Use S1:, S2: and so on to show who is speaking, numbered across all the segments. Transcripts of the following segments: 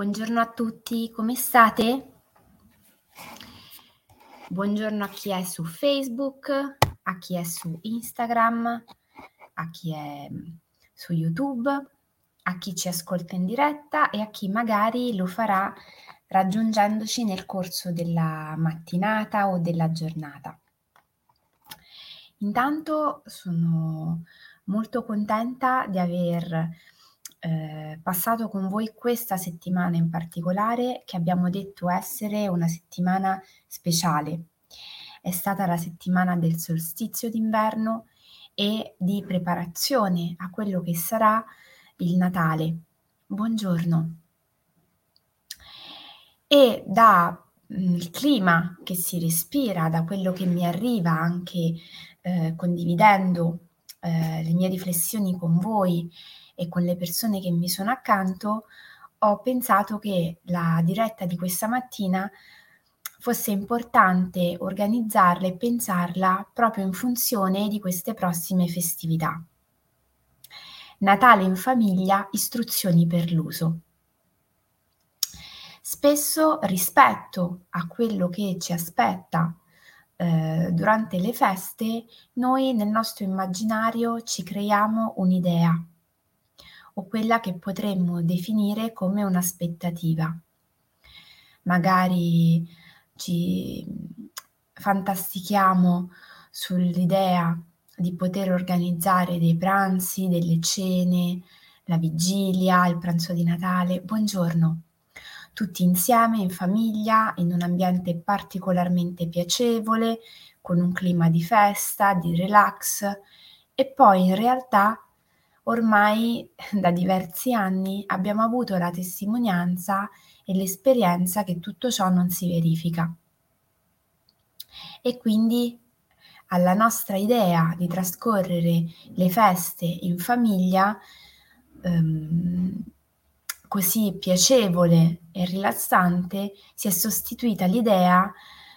S1: Buongiorno a tutti, come state? Buongiorno a chi è su Facebook, a chi è su Instagram, a chi è mm, su YouTube, a chi ci ascolta in diretta e a chi magari lo farà raggiungendoci nel corso della mattinata o della giornata. Intanto sono molto contenta di aver eh, passato con voi questa settimana in particolare che abbiamo detto essere una settimana speciale. È stata la settimana del solstizio d'inverno e di preparazione a quello che sarà il Natale. Buongiorno. E da mm, il clima che si respira, da quello che mi arriva anche eh, condividendo eh, le mie riflessioni con voi e con le persone che mi sono accanto, ho pensato che la diretta di questa mattina fosse importante organizzarla e pensarla proprio in funzione di queste prossime festività. Natale in famiglia, istruzioni per l'uso. Spesso rispetto a quello che ci aspetta eh, durante le feste, noi nel nostro immaginario ci creiamo un'idea o quella che potremmo definire come un'aspettativa. Magari ci fantastichiamo sull'idea di poter organizzare dei pranzi, delle cene, la vigilia, il pranzo di Natale. Buongiorno tutti insieme in famiglia, in un ambiente particolarmente piacevole, con un clima di festa, di relax e poi in realtà ormai da diversi anni abbiamo avuto la testimonianza e l'esperienza che tutto ciò non si verifica. E quindi alla nostra idea di trascorrere le feste in famiglia ehm, così piacevole e rilassante si è sostituita l'idea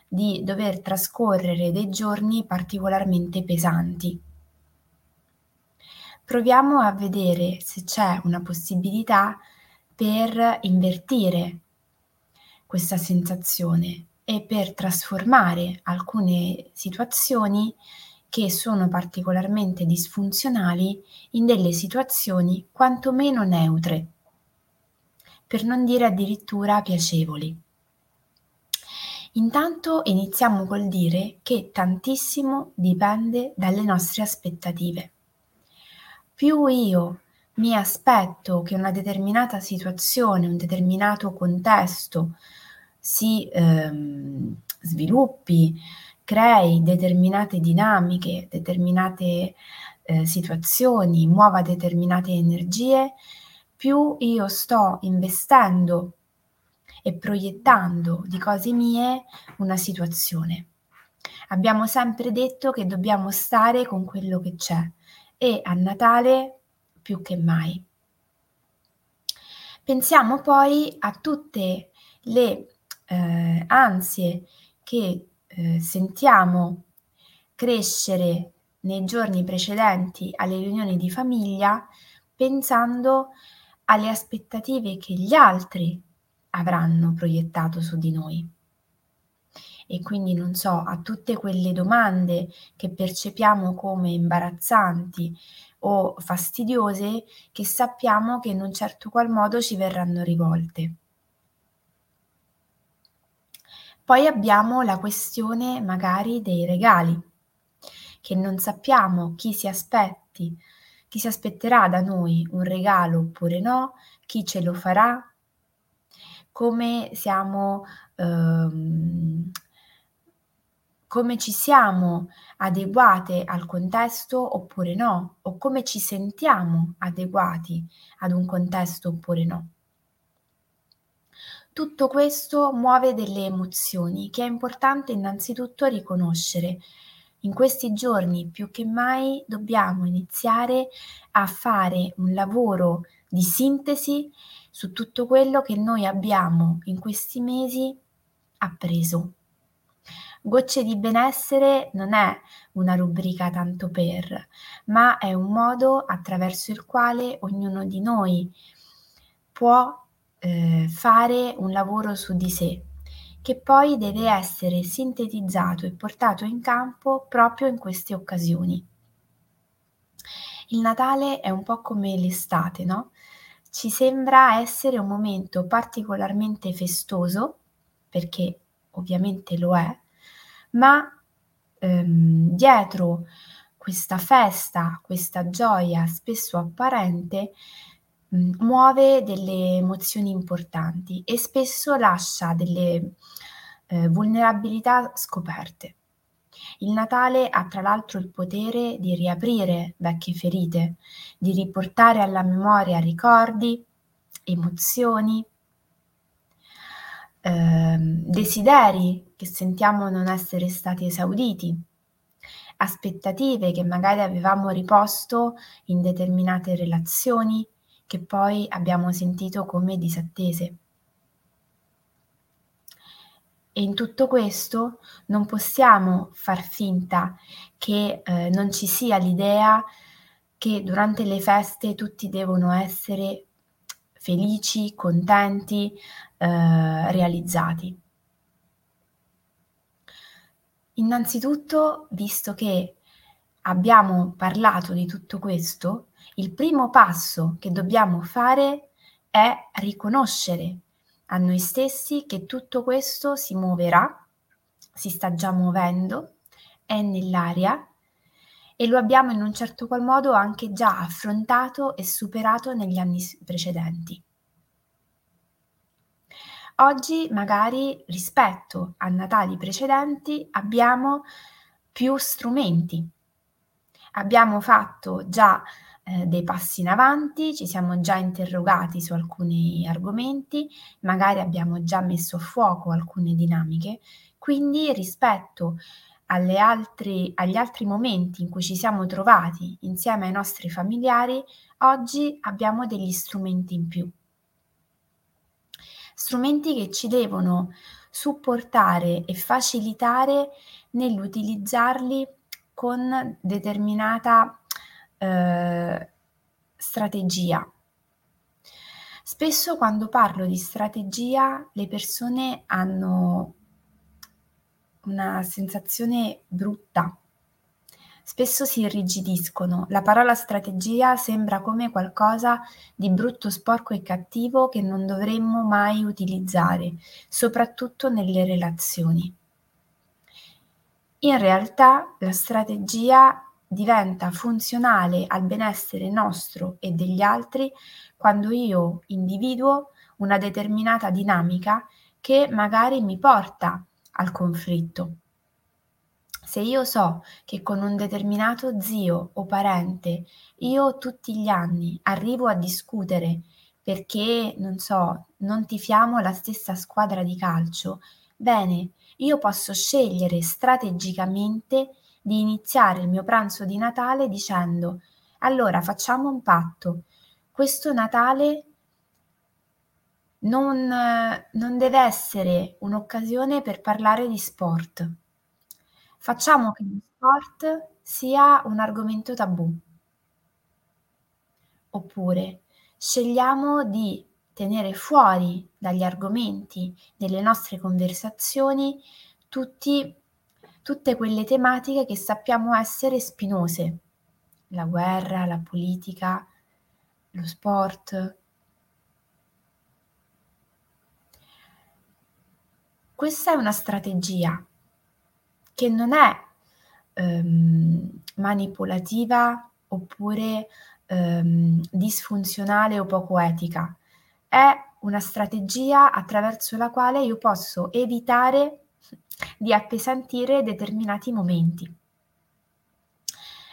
S1: di dover trascorrere dei giorni particolarmente pesanti. Proviamo a vedere se c'è una possibilità per invertire questa sensazione e per trasformare alcune situazioni che sono particolarmente disfunzionali in delle situazioni quantomeno neutre per non dire addirittura piacevoli. Intanto iniziamo col dire che tantissimo dipende dalle nostre aspettative. Più io mi aspetto che una determinata situazione, un determinato contesto si ehm, sviluppi, crei determinate dinamiche, determinate eh, situazioni, muova determinate energie, più io sto investendo e proiettando di cose mie una situazione. Abbiamo sempre detto che dobbiamo stare con quello che c'è e a Natale più che mai. Pensiamo poi a tutte le eh, ansie che eh, sentiamo crescere nei giorni precedenti alle riunioni di famiglia pensando alle aspettative che gli altri avranno proiettato su di noi. E quindi non so, a tutte quelle domande che percepiamo come imbarazzanti o fastidiose che sappiamo che in un certo qual modo ci verranno rivolte. Poi abbiamo la questione magari dei regali, che non sappiamo chi si aspetti chi si aspetterà da noi un regalo oppure no, chi ce lo farà, come siamo, ehm, come ci siamo adeguate al contesto oppure no, o come ci sentiamo adeguati ad un contesto oppure no. Tutto questo muove delle emozioni che è importante innanzitutto riconoscere in questi giorni più che mai dobbiamo iniziare a fare un lavoro di sintesi su tutto quello che noi abbiamo in questi mesi appreso. Gocce di benessere non è una rubrica tanto per, ma è un modo attraverso il quale ognuno di noi può eh, fare un lavoro su di sé, che poi deve essere sintetizzato e portato in campo proprio in queste occasioni. Il Natale è un po' come l'estate, no? Ci sembra essere un momento particolarmente festoso, perché ovviamente lo è, ma ehm, dietro questa festa, questa gioia spesso apparente, mh, muove delle emozioni importanti e spesso lascia delle eh, vulnerabilità scoperte. Il Natale ha tra l'altro il potere di riaprire vecchie ferite, di riportare alla memoria ricordi, emozioni, eh, desideri che sentiamo non essere stati esauditi, aspettative che magari avevamo riposto in determinate relazioni che poi abbiamo sentito come disattese. E in tutto questo non possiamo far finta che eh, non ci sia l'idea che durante le feste tutti devono essere felici, contenti, eh, realizzati. Innanzitutto, visto che abbiamo parlato di tutto questo, il primo passo che dobbiamo fare è riconoscere a noi stessi che tutto questo si muoverà, si sta già muovendo, è nell'aria e lo abbiamo in un certo qual modo anche già affrontato e superato negli anni precedenti. Oggi magari rispetto a Natali precedenti abbiamo più strumenti. Abbiamo fatto già eh, dei passi in avanti, ci siamo già interrogati su alcuni argomenti, magari abbiamo già messo a fuoco alcune dinamiche, quindi rispetto altri, agli altri momenti in cui ci siamo trovati insieme ai nostri familiari, oggi abbiamo degli strumenti in più. Strumenti che ci devono supportare e facilitare nell'utilizzarli con determinata eh, strategia. Spesso quando parlo di strategia le persone hanno una sensazione brutta spesso si irrigidiscono. La parola strategia sembra come qualcosa di brutto, sporco e cattivo che non dovremmo mai utilizzare, soprattutto nelle relazioni. In realtà la strategia diventa funzionale al benessere nostro e degli altri quando io individuo una determinata dinamica che magari mi porta al conflitto. Se io so che con un determinato zio o parente io tutti gli anni arrivo a discutere perché, non so, non tifiamo la stessa squadra di calcio, bene, io posso scegliere strategicamente di iniziare il mio pranzo di Natale dicendo allora facciamo un patto, questo Natale non, non deve essere un'occasione per parlare di sport Facciamo che lo sport sia un argomento tabù. Oppure scegliamo di tenere fuori dagli argomenti delle nostre conversazioni tutti, tutte quelle tematiche che sappiamo essere spinose. La guerra, la politica, lo sport. Questa è una strategia che non è ehm, manipolativa oppure ehm, disfunzionale o poco etica, è una strategia attraverso la quale io posso evitare di appesantire determinati momenti.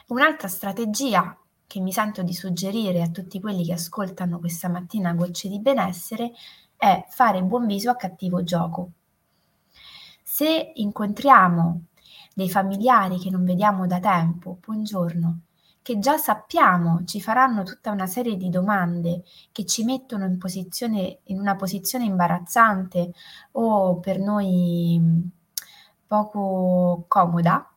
S1: Un'altra strategia che mi sento di suggerire a tutti quelli che ascoltano questa mattina gocce di benessere è fare buon viso a cattivo gioco. Se incontriamo dei familiari che non vediamo da tempo, buongiorno, che già sappiamo ci faranno tutta una serie di domande che ci mettono in, posizione, in una posizione imbarazzante o per noi mm, poco comoda,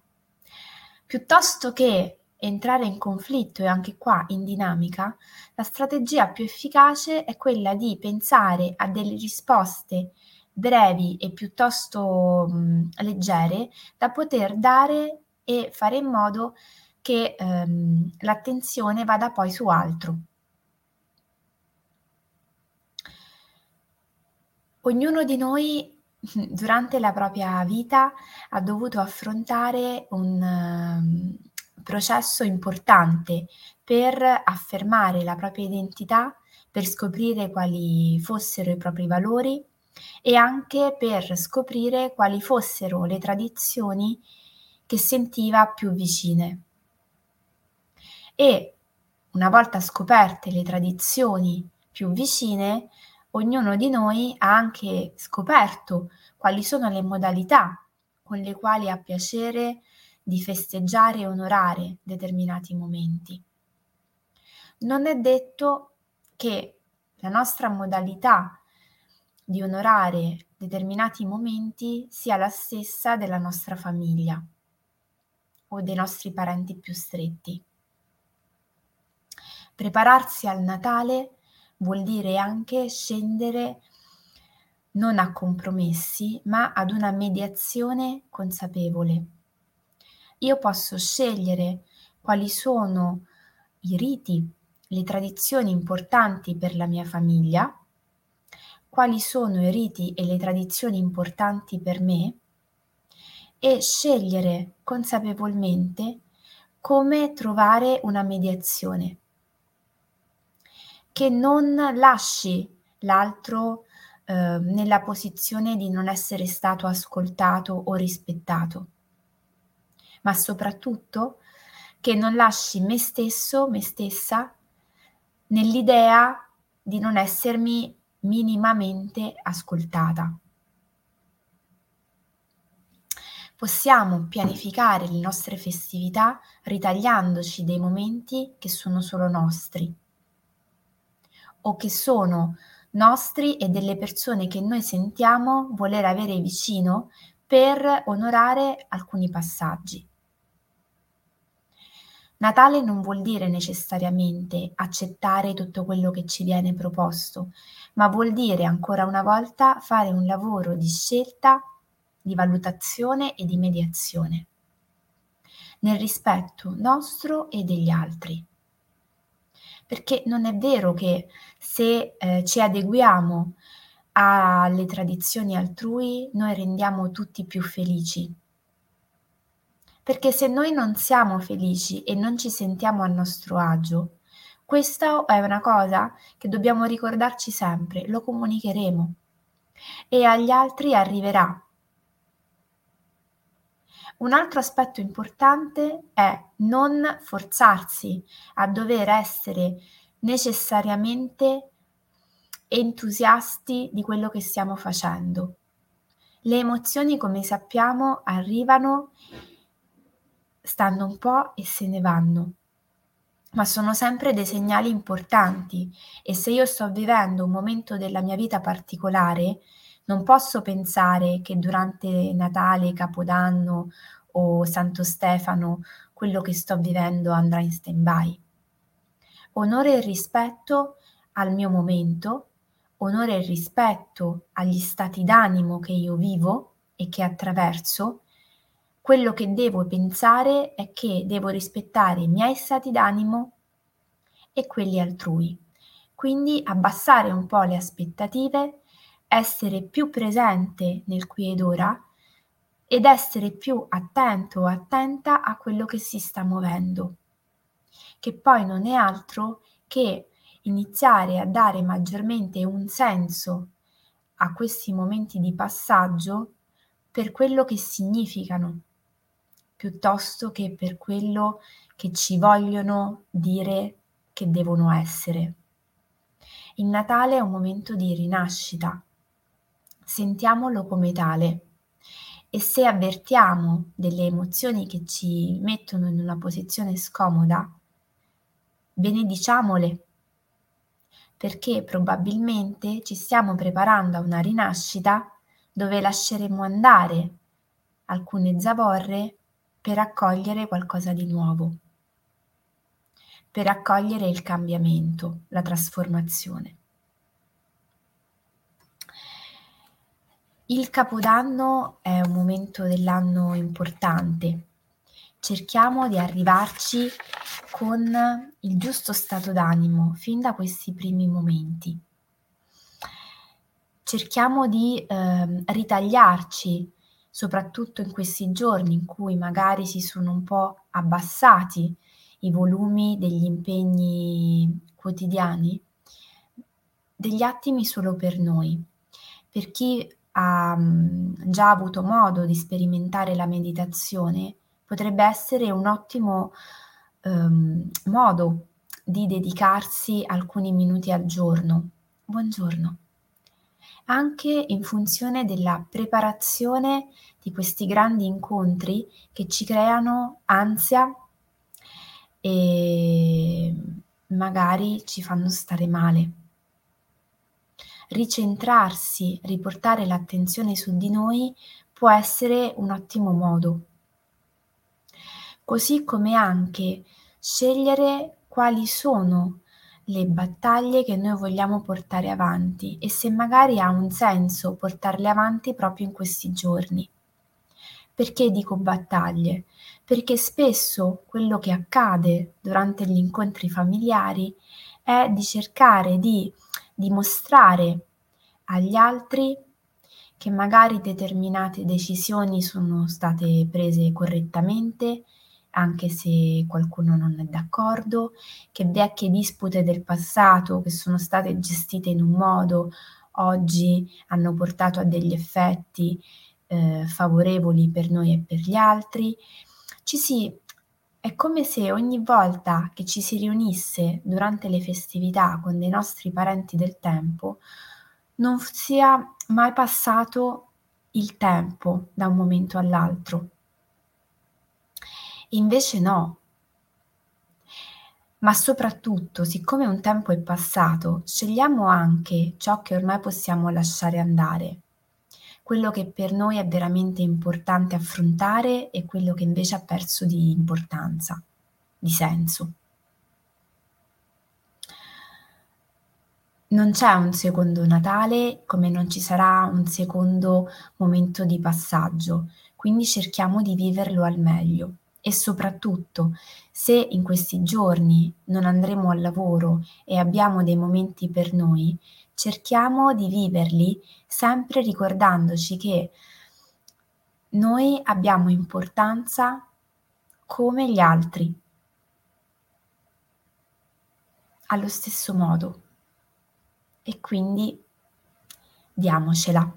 S1: piuttosto che entrare in conflitto e anche qua in dinamica, la strategia più efficace è quella di pensare a delle risposte brevi e piuttosto mh, leggere da poter dare e fare in modo che ehm, l'attenzione vada poi su altro. Ognuno di noi durante la propria vita ha dovuto affrontare un um, processo importante per affermare la propria identità, per scoprire quali fossero i propri valori e anche per scoprire quali fossero le tradizioni che sentiva più vicine. E una volta scoperte le tradizioni più vicine, ognuno di noi ha anche scoperto quali sono le modalità con le quali ha piacere di festeggiare e onorare determinati momenti. Non è detto che la nostra modalità di onorare determinati momenti sia la stessa della nostra famiglia o dei nostri parenti più stretti. Prepararsi al Natale vuol dire anche scendere non a compromessi, ma ad una mediazione consapevole. Io posso scegliere quali sono i riti, le tradizioni importanti per la mia famiglia, quali sono i riti e le tradizioni importanti per me e scegliere consapevolmente come trovare una mediazione che non lasci l'altro eh, nella posizione di non essere stato ascoltato o rispettato, ma soprattutto che non lasci me stesso, me stessa, nell'idea di non essermi minimamente ascoltata. Possiamo pianificare le nostre festività ritagliandoci dei momenti che sono solo nostri o che sono nostri e delle persone che noi sentiamo voler avere vicino per onorare alcuni passaggi. Natale non vuol dire necessariamente accettare tutto quello che ci viene proposto, ma vuol dire ancora una volta fare un lavoro di scelta, di valutazione e di mediazione, nel rispetto nostro e degli altri. Perché non è vero che se eh, ci adeguiamo alle tradizioni altrui, noi rendiamo tutti più felici. Perché se noi non siamo felici e non ci sentiamo a nostro agio, questa è una cosa che dobbiamo ricordarci sempre, lo comunicheremo e agli altri arriverà. Un altro aspetto importante è non forzarsi a dover essere necessariamente entusiasti di quello che stiamo facendo. Le emozioni, come sappiamo, arrivano, stanno un po' e se ne vanno ma sono sempre dei segnali importanti e se io sto vivendo un momento della mia vita particolare, non posso pensare che durante Natale, Capodanno o Santo Stefano quello che sto vivendo andrà in stand-by. Onore e rispetto al mio momento, onore e rispetto agli stati d'animo che io vivo e che attraverso, quello che devo pensare è che devo rispettare i miei stati d'animo e quelli altrui. Quindi abbassare un po' le aspettative, essere più presente nel qui ed ora ed essere più attento o attenta a quello che si sta muovendo, che poi non è altro che iniziare a dare maggiormente un senso a questi momenti di passaggio per quello che significano piuttosto che per quello che ci vogliono dire che devono essere. Il Natale è un momento di rinascita, sentiamolo come tale e se avvertiamo delle emozioni che ci mettono in una posizione scomoda, benediciamole, perché probabilmente ci stiamo preparando a una rinascita dove lasceremo andare alcune zavorre per accogliere qualcosa di nuovo. per accogliere il cambiamento, la trasformazione. Il Capodanno è un momento dell'anno importante. Cerchiamo di arrivarci con il giusto stato d'animo fin da questi primi momenti. Cerchiamo di eh, ritagliarci, soprattutto in questi giorni in cui magari si sono un po' abbassati i volumi degli impegni quotidiani, degli attimi solo per noi. Per chi ha già avuto modo di sperimentare la meditazione, potrebbe essere un ottimo um, modo di dedicarsi alcuni minuti al giorno. Buongiorno. Anche in funzione della preparazione di questi grandi incontri che ci creano ansia e magari ci fanno stare male ricentrarsi, riportare l'attenzione su di noi può essere un ottimo modo. Così come anche scegliere quali sono le battaglie che noi vogliamo portare avanti e se magari ha un senso portarle avanti proprio in questi giorni. Perché dico battaglie? Perché spesso quello che accade durante gli incontri familiari è di cercare di dimostrare agli altri che magari determinate decisioni sono state prese correttamente, anche se qualcuno non è d'accordo, che vecchie dispute del passato che sono state gestite in un modo oggi hanno portato a degli effetti eh, favorevoli per noi e per gli altri. Ci si è come se ogni volta che ci si riunisse durante le festività con dei nostri parenti del tempo, non sia mai passato il tempo da un momento all'altro. Invece no. Ma soprattutto, siccome un tempo è passato, scegliamo anche ciò che ormai possiamo lasciare andare quello che per noi è veramente importante affrontare e quello che invece ha perso di importanza, di senso. Non c'è un secondo Natale come non ci sarà un secondo momento di passaggio, quindi cerchiamo di viverlo al meglio e soprattutto se in questi giorni non andremo al lavoro e abbiamo dei momenti per noi, cerchiamo di viverli sempre ricordandoci che noi abbiamo importanza come gli altri, allo stesso modo. E quindi diamocela.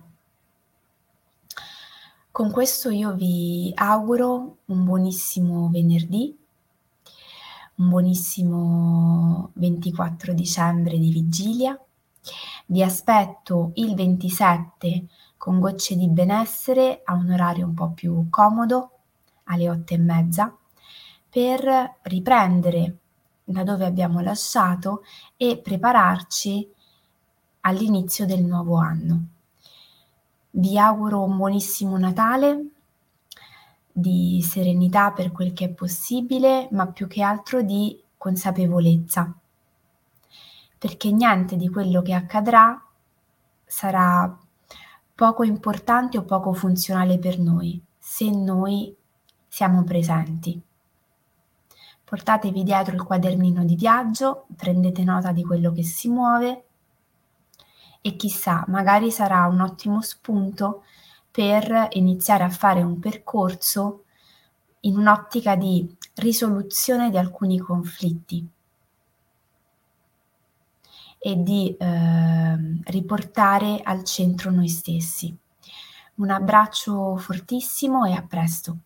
S1: Con questo io vi auguro un buonissimo venerdì, un buonissimo 24 dicembre di vigilia vi aspetto il 27 con gocce di benessere a un orario un po' più comodo, alle otto e mezza, per riprendere da dove abbiamo lasciato e prepararci all'inizio del nuovo anno. Vi auguro un buonissimo Natale, di serenità per quel che è possibile, ma più che altro di consapevolezza perché niente di quello che accadrà sarà poco importante o poco funzionale per noi se noi siamo presenti. Portatevi dietro il quadernino di viaggio, prendete nota di quello che si muove e chissà, magari sarà un ottimo spunto per iniziare a fare un percorso in un'ottica di risoluzione di alcuni conflitti e di eh, riportare al centro noi stessi. Un abbraccio fortissimo e a presto.